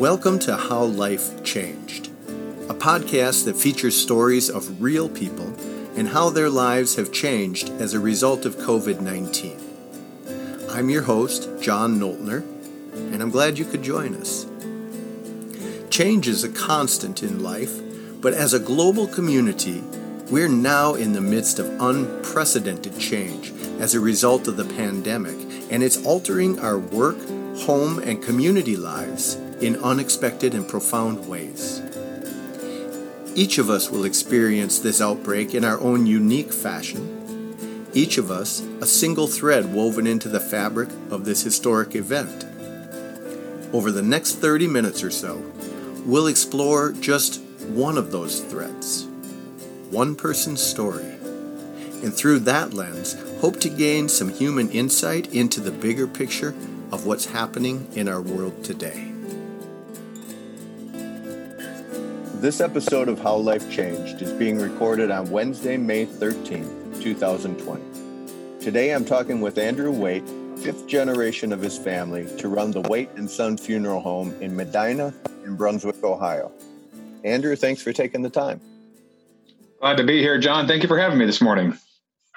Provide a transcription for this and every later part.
Welcome to How Life Changed, a podcast that features stories of real people and how their lives have changed as a result of COVID 19. I'm your host, John Noltner, and I'm glad you could join us. Change is a constant in life, but as a global community, we're now in the midst of unprecedented change as a result of the pandemic, and it's altering our work, home, and community lives in unexpected and profound ways. Each of us will experience this outbreak in our own unique fashion. Each of us, a single thread woven into the fabric of this historic event. Over the next 30 minutes or so, we'll explore just one of those threads, one person's story, and through that lens, hope to gain some human insight into the bigger picture of what's happening in our world today. This episode of How Life Changed is being recorded on Wednesday, May 13th, 2020. Today I'm talking with Andrew Waite, fifth generation of his family, to run the Waite and Son Funeral Home in Medina in Brunswick, Ohio. Andrew, thanks for taking the time. Glad to be here, John. Thank you for having me this morning.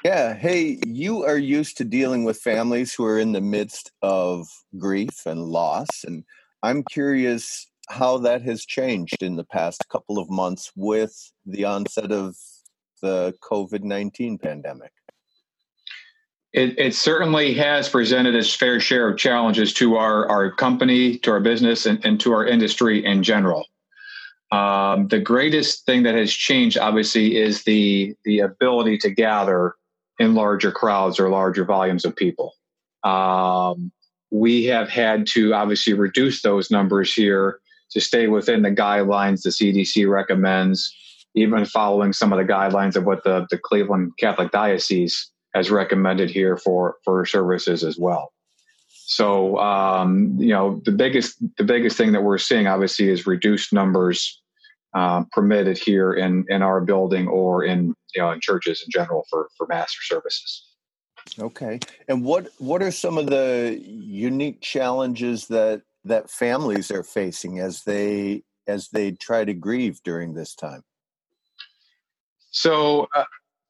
Yeah. Hey, you are used to dealing with families who are in the midst of grief and loss. And I'm curious how that has changed in the past couple of months with the onset of the COVID 19 pandemic. It, it, certainly has presented its fair share of challenges to our, our company, to our business, and, and to our industry in general. Um, the greatest thing that has changed, obviously, is the the ability to gather in larger crowds or larger volumes of people. Um, we have had to obviously reduce those numbers here to stay within the guidelines the CDC recommends, even following some of the guidelines of what the, the Cleveland Catholic Diocese has recommended here for for services as well. So um, you know the biggest the biggest thing that we're seeing obviously is reduced numbers uh, permitted here in in our building or in you know in churches in general for for master services. Okay, and what what are some of the unique challenges that that families are facing as they as they try to grieve during this time? So. Uh,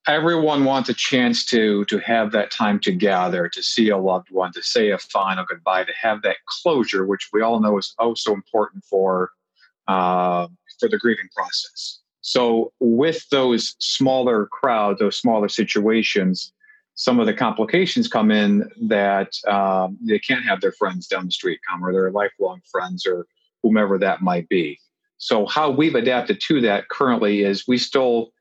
everyone wants a chance to to have that time to gather to see a loved one to say a final goodbye to have that closure which we all know is oh so important for uh, for the grieving process so with those smaller crowds those smaller situations some of the complications come in that um, they can't have their friends down the street come or their lifelong friends or whomever that might be so how we've adapted to that currently is we still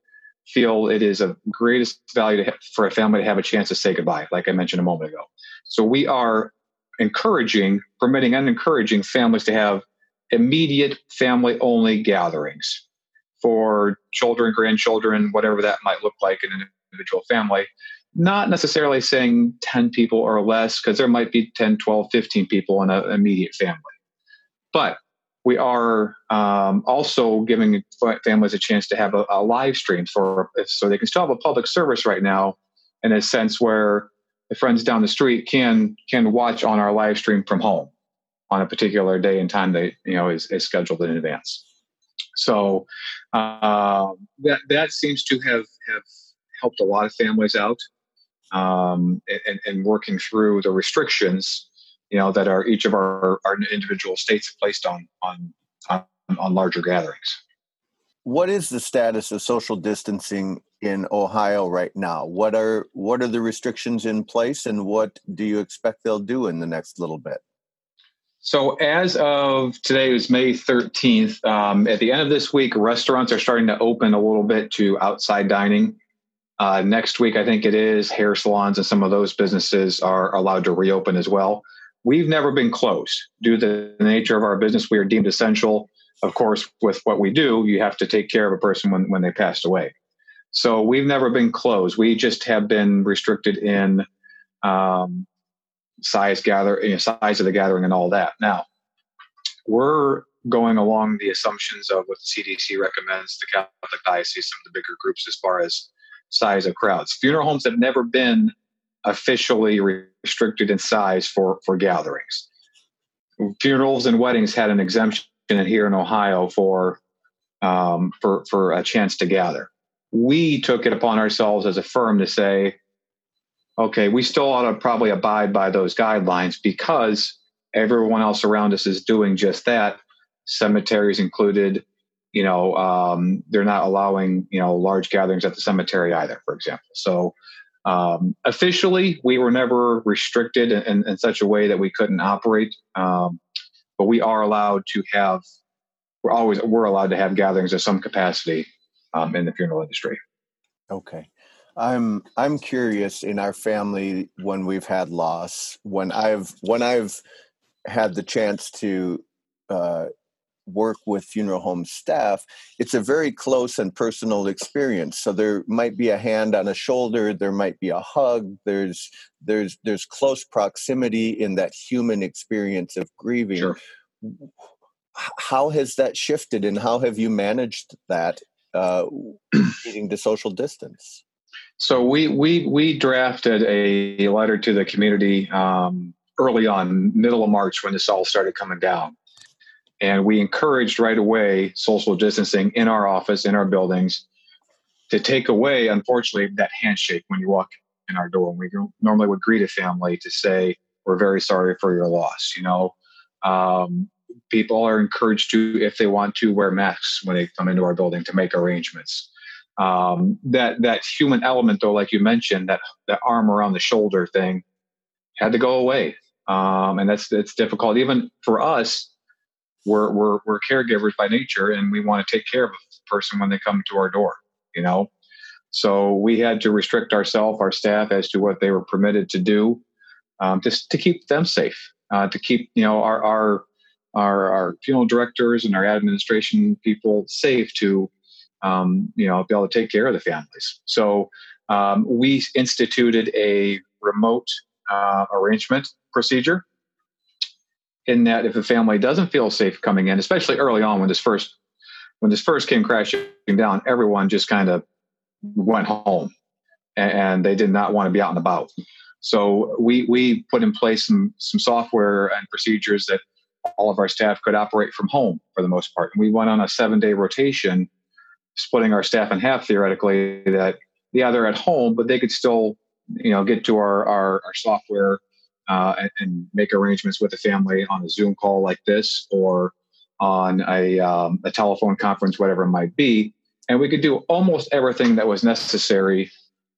feel it is of greatest value to, for a family to have a chance to say goodbye, like I mentioned a moment ago. So we are encouraging, permitting, and encouraging families to have immediate family only gatherings for children, grandchildren, whatever that might look like in an individual family. Not necessarily saying 10 people or less, because there might be 10, 12, 15 people in an immediate family. But we are um, also giving families a chance to have a, a, live stream for so they can still have a public service right now in a sense where the friends down the street can can watch on our live stream from home on a particular day and time that you know is, is scheduled in advance so uh, that that seems to have have helped a lot of families out um, and, and working through the restrictions you know that are each of our, our individual states placed on, on on on larger gatherings. What is the status of social distancing in Ohio right now? What are what are the restrictions in place, and what do you expect they'll do in the next little bit? So, as of today, is May 13th. Um, at the end of this week, restaurants are starting to open a little bit to outside dining. Uh, next week, I think it is, hair salons and some of those businesses are allowed to reopen as well. We've never been closed due to the nature of our business. We are deemed essential. Of course, with what we do, you have to take care of a person when, when they passed away. So we've never been closed. We just have been restricted in um, size gather, you know, size of the gathering, and all that. Now we're going along the assumptions of what the CDC recommends, the Catholic Diocese, some of the bigger groups as far as size of crowds. Funeral homes have never been officially restricted in size for, for gatherings. Funerals and weddings had an exemption here in Ohio for um, for for a chance to gather. We took it upon ourselves as a firm to say, okay, we still ought to probably abide by those guidelines because everyone else around us is doing just that. Cemeteries included, you know, um, they're not allowing you know large gatherings at the cemetery either, for example. So um, officially, we were never restricted in, in, such a way that we couldn't operate, um, but we are allowed to have. We're always we're allowed to have gatherings of some capacity um, in the funeral industry. Okay. I'm I'm curious in our family when we've had loss when I've when I've had the chance to uh, work with funeral home staff, it's a very close and personal experience. So there might be a hand on a shoulder, there might be a hug. There's there's there's close proximity in that human experience of grieving. Sure. How has that shifted, and how have you managed that, uh, leading to social distance? So we we we drafted a letter to the community um, early on, middle of March, when this all started coming down and we encouraged right away social distancing in our office, in our buildings, to take away, unfortunately, that handshake when you walk in our door. We normally would greet a family to say, We're very sorry for your loss. You know, um, people are encouraged to, if they want to, wear masks when they come into our building to make arrangements. Um, that that human element, though, like you mentioned, that that arm around the shoulder thing, had to go away, um, and that's it's difficult even for us we're we're we're caregivers by nature, and we want to take care of a person when they come to our door. You know, so we had to restrict ourselves, our staff, as to what they were permitted to do, um, just to keep them safe, uh, to keep you know our our our, our funeral directors and our administration people safe to um, you know be able to take care of the families. So um, we instituted a remote uh, arrangement procedure in that if a family doesn't feel safe coming in, especially early on when this first when this first came crashing down, everyone just kind of went home and they did not want to be out and about. So we we put in place some some software and procedures that all of our staff could operate from home for the most part. And we went on a seven day rotation, splitting our staff in half theoretically. That yeah, they're at home, but they could still you know get to our our, our software uh, and, and, make arrangements with the family on a Zoom call like this or on a, um, a telephone conference, whatever it might be. And we could do almost everything that was necessary,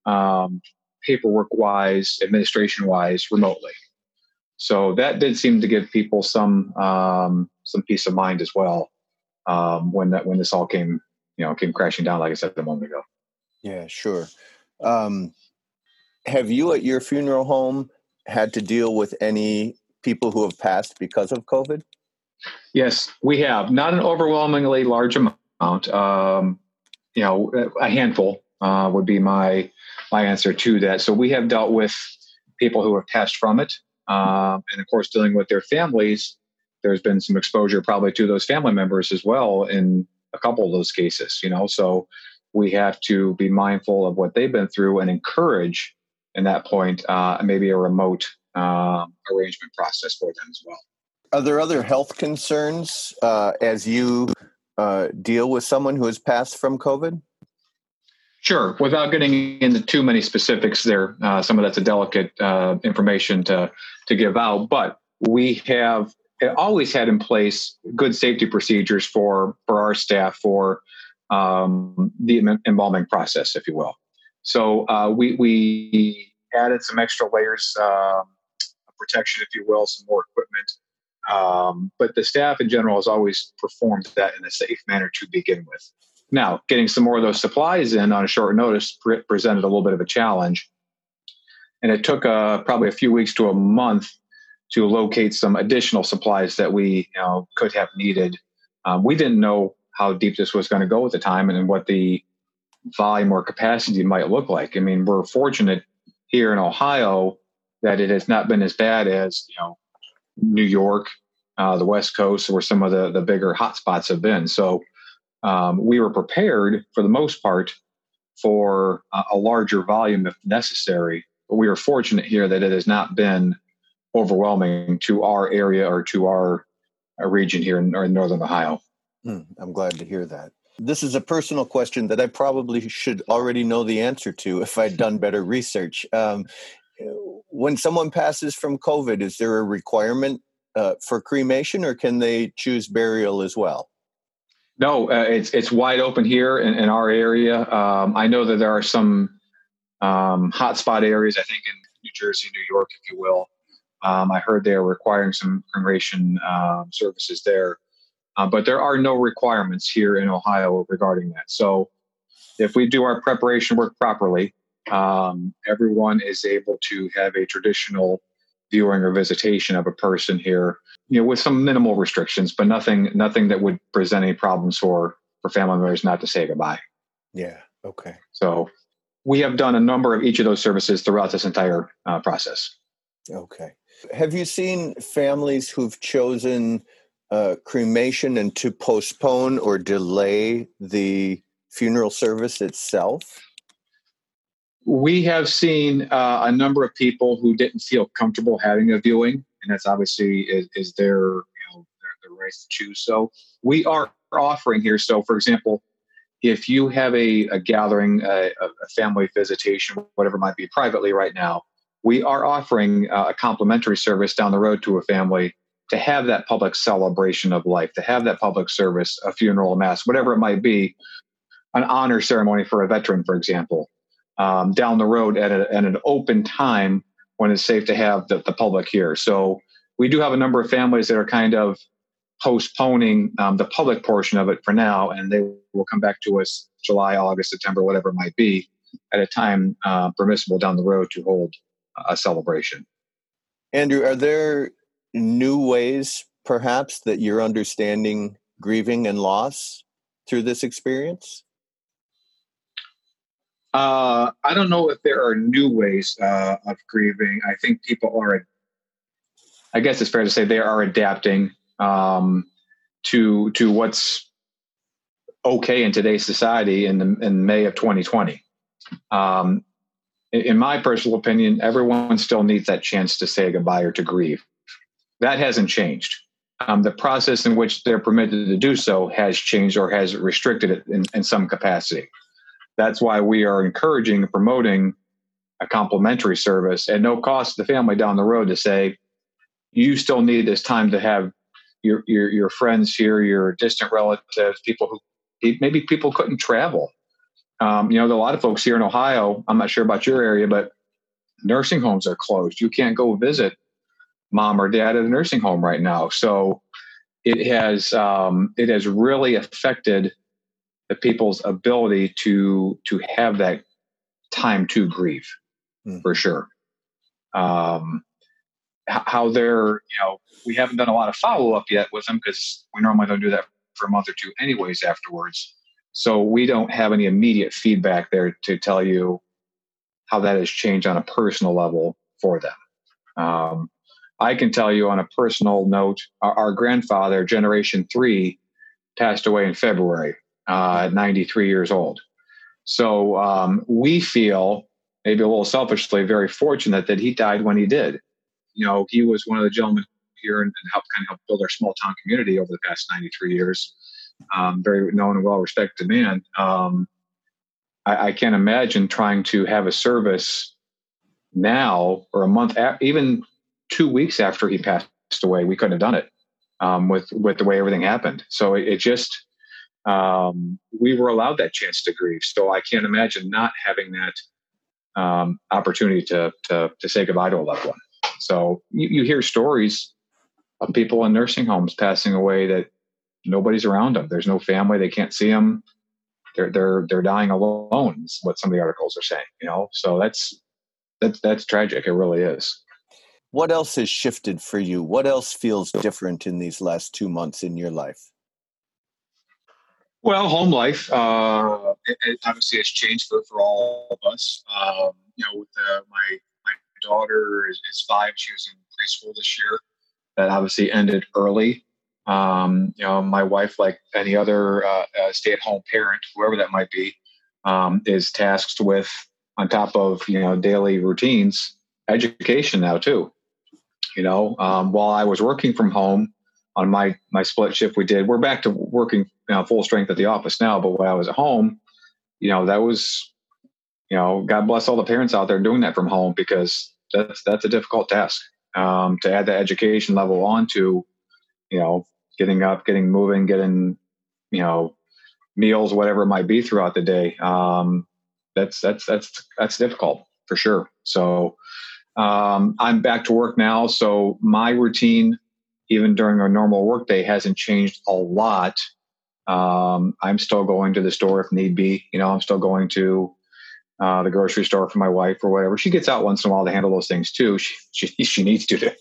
um, paperwork wise, administration wise, remotely. So that did seem to give people some um, some peace of mind as well um, when that when this all came you know came crashing down, like I said a moment ago. Yeah, sure. Um, have you at your funeral home had to deal with any people who have passed because of COVID? Yes, we have. Not an overwhelmingly large amount. Um, you know, a handful uh, would be my my answer to that. So we have dealt with people who have passed from it, um, and of course, dealing with their families. There's been some exposure probably to those family members as well in a couple of those cases. You know, so we have to be mindful of what they've been through and encourage in that point, uh, maybe a remote uh, arrangement process for them as well. Are there other health concerns uh, as you uh, deal with someone who has passed from COVID? Sure. Without getting into too many specifics, there uh, some of that's a delicate uh, information to to give out, but we have always had in place good safety procedures for for our staff for um, the embalming process, if you will. So uh, we we added some extra layers um, of protection, if you will, some more equipment. Um, but the staff in general has always performed that in a safe manner to begin with. Now, getting some more of those supplies in on a short notice pre- presented a little bit of a challenge, and it took uh, probably a few weeks to a month to locate some additional supplies that we you know, could have needed. Um, we didn't know how deep this was going to go at the time and what the volume or capacity might look like. I mean, we're fortunate here in Ohio that it has not been as bad as you know New York, uh, the West Coast, where some of the the bigger hotspots have been. So um, we were prepared for the most part for a, a larger volume if necessary. But we are fortunate here that it has not been overwhelming to our area or to our region here in, in northern Ohio. Mm, I'm glad to hear that. This is a personal question that I probably should already know the answer to if I'd done better research. Um, when someone passes from COVID, is there a requirement uh, for cremation, or can they choose burial as well? No, uh, it's it's wide open here in, in our area. Um, I know that there are some um, hotspot areas. I think in New Jersey, New York, if you will. Um, I heard they're requiring some cremation um, services there, uh, but there are no requirements here in Ohio regarding that. So, if we do our preparation work properly, um, everyone is able to have a traditional viewing or visitation of a person here, you know, with some minimal restrictions, but nothing nothing that would present any problems for for family members not to say goodbye. Yeah. Okay. So we have done a number of each of those services throughout this entire uh, process. Okay. Have you seen families who've chosen uh, cremation and to postpone or delay the funeral service itself? we have seen uh, a number of people who didn't feel comfortable having a viewing, and that's obviously is, is their you know their, their right to choose. So we are offering here. So, for example, if you have a, a gathering, a, a, family visitation, whatever might be privately right now, we are offering uh, a complimentary service down the road to a family to have that public celebration of life, to have that public service, a funeral, a mass, whatever it might be, an honor ceremony for a veteran, for example um, down the road at, a, at, an open time when it's safe to have the, the, public here. So we do have a number of families that are kind of postponing um, the public portion of it for now, and they will come back to us July, August, September, whatever it might be, at a time uh, permissible down the road to hold a celebration. Andrew, are there new ways, perhaps, that you're understanding grieving and loss through this experience? Uh, I don't know if there are new ways uh, of grieving. I think people are, I guess it's fair to say they are adapting um, to to what's okay in today's society in the, in May of 2020. Um, in, my personal opinion, everyone still needs that chance to say goodbye or to grieve. That hasn't changed. Um, the process in which they're permitted to do so has changed or has restricted it in, in some capacity. That's why we are encouraging and promoting a complimentary service at no cost to the family down the road to say, you still need this time to have your, your, your friends here, your distant relatives, people who maybe people couldn't travel. Um, you know, there are a lot of folks here in Ohio. I'm not sure about your area, but nursing homes are closed. You can't go visit mom or dad at a nursing home right now. So it has um, it has really affected the people's ability to to have that time to grieve mm. for sure um, how they're you know we haven't done a lot of follow-up yet with them because we normally don't do that for a month or two anyways afterwards so we don't have any immediate feedback there to tell you how that has changed on a personal level for them um, i can tell you on a personal note our, our grandfather generation three passed away in february uh, at 93 years old. So um, we feel, maybe a little selfishly, very fortunate that he died when he did. You know, he was one of the gentlemen here and, and helped kind of help build our small town community over the past 93 years. Um, very known and well respected man. Um, I, I, can't imagine trying to have a service now or a month, a- even two weeks after he passed away. We couldn't have done it um, with with the way everything happened. So it, it just um, we were allowed that chance to grieve. So I can't imagine not having that um, opportunity to, to, to say goodbye to a loved one. So you, you hear stories of people in nursing homes passing away that nobody's around them. There's no family. They can't see them. They're they're they're dying alone. Is what some of the articles are saying. You know, so that's that's that's tragic. It really is. What else has shifted for you? What else feels different in these last two months in your life? Well, home life uh, it, it obviously has changed for, for all of us. Um, you know, with uh, my my daughter is, is, five; she was in preschool this year. That obviously ended early. Um, you know, my wife, like any other uh, uh, stay-at-home parent, whoever that might be, um, is tasked with, on top of you know daily routines, education now too. You know, um, while I was working from home, on my my split shift we did. We're back to working you know, full strength at the office now, but when I was at home, you know, that was, you know, God bless all the parents out there doing that from home because that's that's a difficult task. Um, to add the education level onto, you know, getting up, getting moving, getting, you know, meals, whatever it might be throughout the day. Um, that's that's that's that's difficult for sure. So um, I'm back to work now. So my routine, even during a normal workday, hasn't changed a lot. Um, I'm still going to the store if need be. You know, I'm still going to uh, the grocery store for my wife or whatever. She gets out once in a while to handle those things too. She she, she needs to to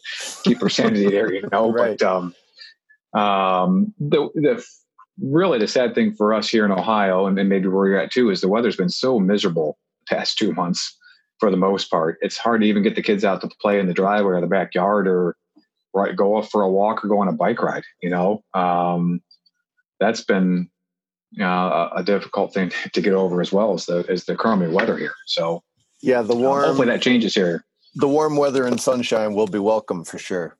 keep her sanity there, you know. right. But um, um, the the really the sad thing for us here in Ohio, and, and maybe where you're at too, is the weather's been so miserable past two months for the most part. It's hard to even get the kids out to play in the driveway or the backyard or right go off for a walk or go on a bike ride. You know, um, that's been uh, a, difficult thing to get over as well as the as the crummy weather here. So yeah, the warm. hopefully that changes here. The warm weather and sunshine will be welcome for sure.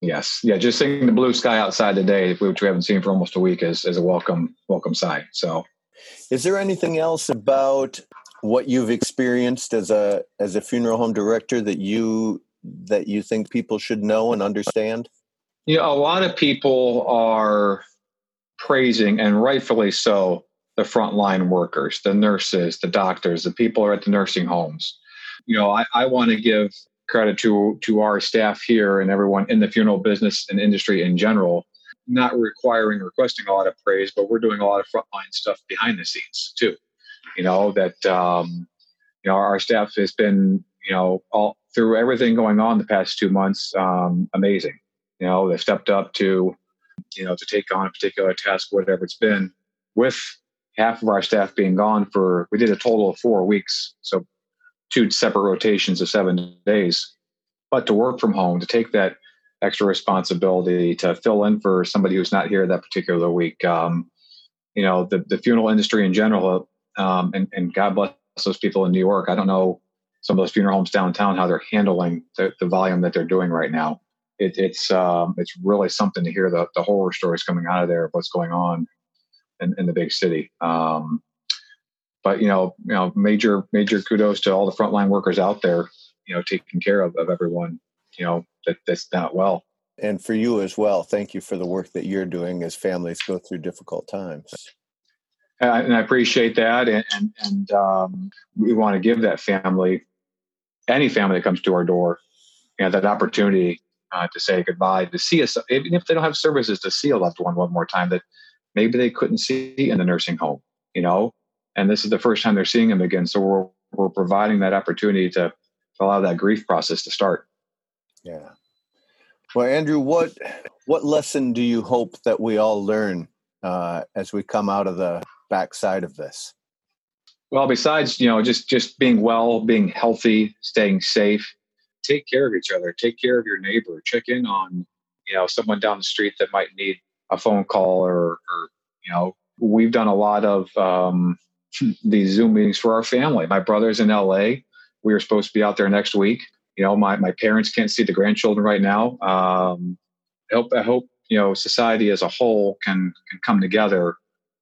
Yes, yeah. Just seeing the blue sky outside today, which we haven't seen for almost a week, is is a welcome welcome sight. So, is there anything else about what you've experienced as a as a funeral home director that you that you think people should know and understand? You know, a lot of people are praising, and rightfully so, the frontline workers, the nurses, the doctors, the people are at the nursing homes. You know, I, I want to give credit to to our staff here and everyone in the funeral business and industry in general. Not requiring requesting a lot of praise, but we're doing a lot of frontline stuff behind the scenes too. You know that um, you know our staff has been you know all through everything going on the past two months um, amazing. You know they've stepped up to you know to take on a particular task, whatever it's been, with half of our staff being gone for we did a total of four weeks. So two separate rotations of seven days. But to work from home, to take that extra responsibility to fill in for somebody who's not here that particular week. Um, you know, the, the funeral industry in general, um, and, and God bless those people in New York. I don't know some of those funeral homes downtown how they're handling the, the volume that they're doing right now. It, it's um, it's really something to hear the, the horror stories coming out of there of what's going on in, in the big city. Um, but you know, you know, major major kudos to all the frontline workers out there, you know, taking care of, of everyone, you know, that, that's not well. And for you as well, thank you for the work that you're doing as families go through difficult times. And I appreciate that, and and, and um, we want to give that family, any family that comes to our door, you know, that opportunity uh, to say goodbye, to see us, even if they don't have services, to see a loved one one more time that maybe they couldn't see in the nursing home. You know, and this is the first time they're seeing him again. So we're we're providing that opportunity to, to allow that grief process to start. Yeah. Well, Andrew, what what lesson do you hope that we all learn uh, as we come out of the backside of this? Well, besides you know just just being well, being healthy, staying safe, take care of each other, take care of your neighbor, check in on you know someone down the street that might need a phone call or, or you know we've done a lot of um, these Zoom meetings for our family. My brother's in LA. We are supposed to be out there next week. You know, my, my parents can't see the grandchildren right now. Um, I hope, I hope, you know, society as a whole can, can come together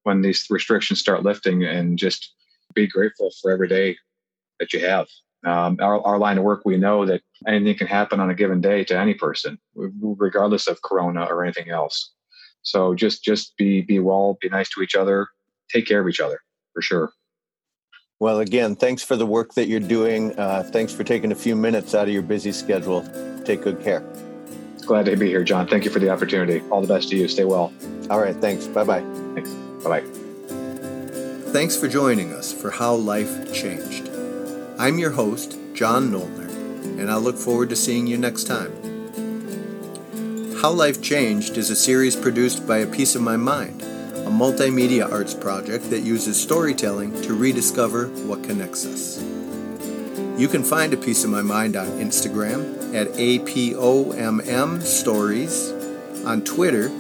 when these restrictions start lifting and just be grateful for every day that you have. Um, our, our line of work, we know that anything can happen on a given day to any person, regardless of Corona or anything else. So just just be be well, be nice to each other, take care of each other for sure. Well, again, thanks for the work that you're doing. Uh, thanks for taking a few minutes out of your busy schedule. Take good care. Glad to be here, John. Thank you for the opportunity. All the best to you. Stay well. All right. Thanks. Bye bye. Thanks. Bye bye. Thanks for joining us for How Life Changed. I'm your host, John Noltner, and I look forward to seeing you next time. How Life Changed is a series produced by A Piece of My Mind a multimedia arts project that uses storytelling to rediscover what connects us. You can find A Piece of My Mind on Instagram at APOMM Stories, on Twitter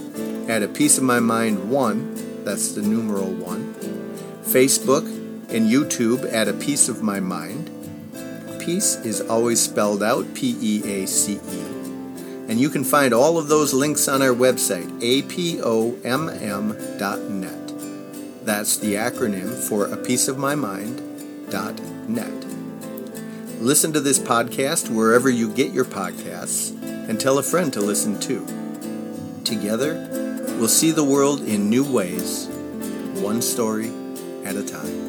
at A Piece of My Mind 1, that's the numeral 1, Facebook and YouTube at A Piece of My Mind. Peace is always spelled out P E A C E. And you can find all of those links on our website, apomm.net. That's the acronym for a piece of my mind.net. Listen to this podcast wherever you get your podcasts and tell a friend to listen too. Together, we'll see the world in new ways, one story at a time.